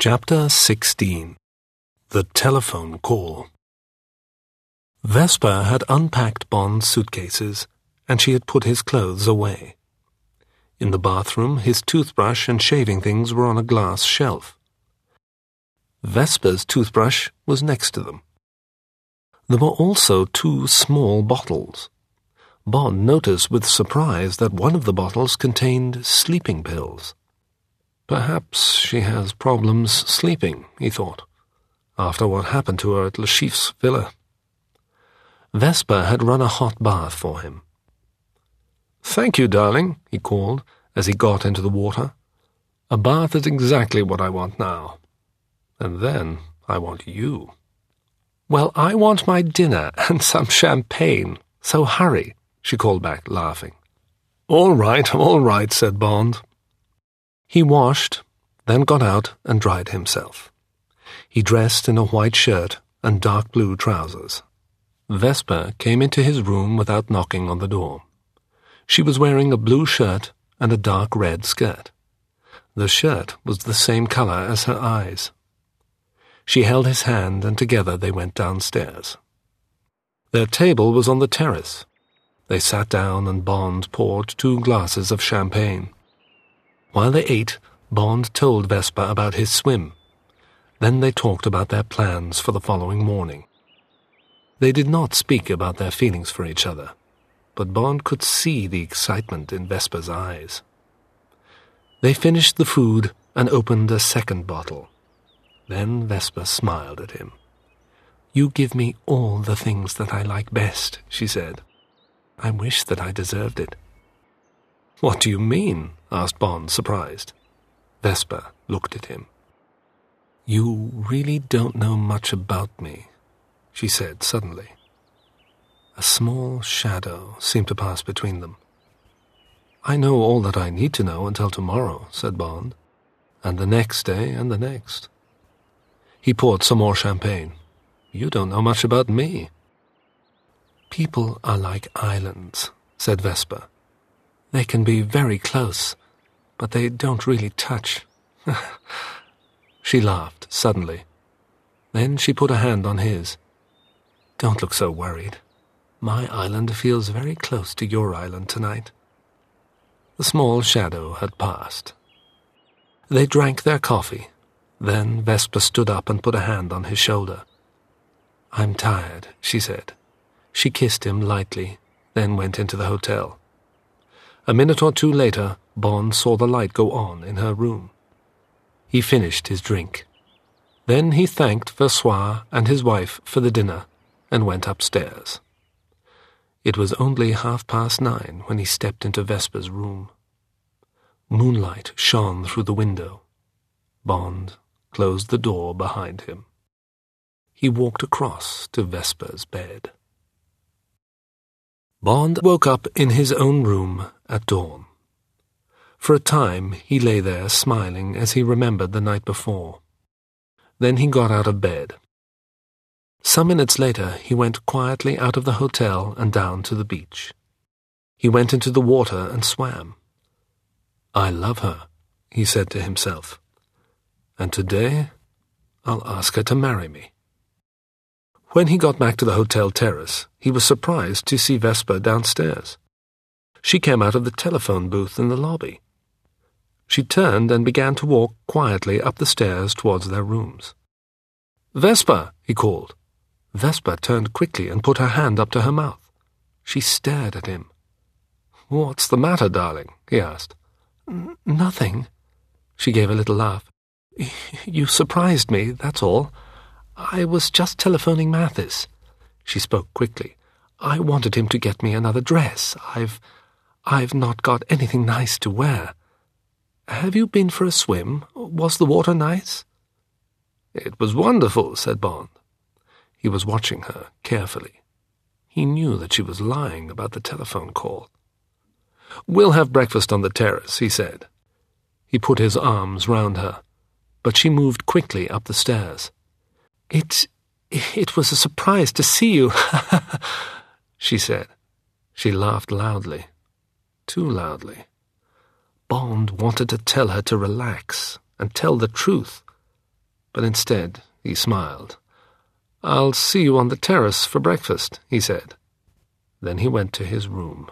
Chapter 16 The Telephone Call Vesper had unpacked Bond's suitcases, and she had put his clothes away. In the bathroom, his toothbrush and shaving things were on a glass shelf. Vesper's toothbrush was next to them. There were also two small bottles. Bond noticed with surprise that one of the bottles contained sleeping pills. Perhaps she has problems sleeping, he thought, after what happened to her at Le Chiffre's villa. Vesper had run a hot bath for him. Thank you, darling, he called as he got into the water. A bath is exactly what I want now. And then I want you. Well, I want my dinner and some champagne, so hurry, she called back, laughing. All right, all right, said Bond. He washed, then got out and dried himself. He dressed in a white shirt and dark blue trousers. Vesper came into his room without knocking on the door. She was wearing a blue shirt and a dark red skirt. The shirt was the same color as her eyes. She held his hand, and together they went downstairs. Their table was on the terrace. They sat down, and Bond poured two glasses of champagne. While they ate, Bond told Vesper about his swim. Then they talked about their plans for the following morning. They did not speak about their feelings for each other, but Bond could see the excitement in Vesper's eyes. They finished the food and opened a second bottle. Then Vesper smiled at him. You give me all the things that I like best, she said. I wish that I deserved it. What do you mean? asked Bond, surprised. Vesper looked at him. You really don't know much about me, she said suddenly. A small shadow seemed to pass between them. I know all that I need to know until tomorrow, said Bond, and the next day and the next. He poured some more champagne. You don't know much about me. People are like islands, said Vesper. They can be very close, but they don't really touch. she laughed suddenly. Then she put a hand on his. Don't look so worried. My island feels very close to your island tonight. The small shadow had passed. They drank their coffee. Then Vesper stood up and put a hand on his shoulder. I'm tired, she said. She kissed him lightly, then went into the hotel. A minute or two later, Bond saw the light go on in her room. He finished his drink. Then he thanked Versoix and his wife for the dinner and went upstairs. It was only half past nine when he stepped into Vesper's room. Moonlight shone through the window. Bond closed the door behind him. He walked across to Vesper's bed. Bond woke up in his own room at dawn. For a time he lay there smiling as he remembered the night before. Then he got out of bed. Some minutes later he went quietly out of the hotel and down to the beach. He went into the water and swam. I love her, he said to himself, and today I'll ask her to marry me. When he got back to the hotel terrace, he was surprised to see Vesper downstairs. She came out of the telephone booth in the lobby. She turned and began to walk quietly up the stairs towards their rooms. Vesper, he called. Vesper turned quickly and put her hand up to her mouth. She stared at him. What's the matter, darling? he asked. Nothing. She gave a little laugh. You surprised me, that's all. I was just telephoning Mathis. She spoke quickly. I wanted him to get me another dress. I've. I've not got anything nice to wear. Have you been for a swim? Was the water nice? It was wonderful, said Bond. He was watching her carefully. He knew that she was lying about the telephone call. We'll have breakfast on the terrace, he said. He put his arms round her, but she moved quickly up the stairs. It, it was a surprise to see you, she said. She laughed loudly, too loudly. Bond wanted to tell her to relax and tell the truth, but instead he smiled. I'll see you on the terrace for breakfast, he said. Then he went to his room.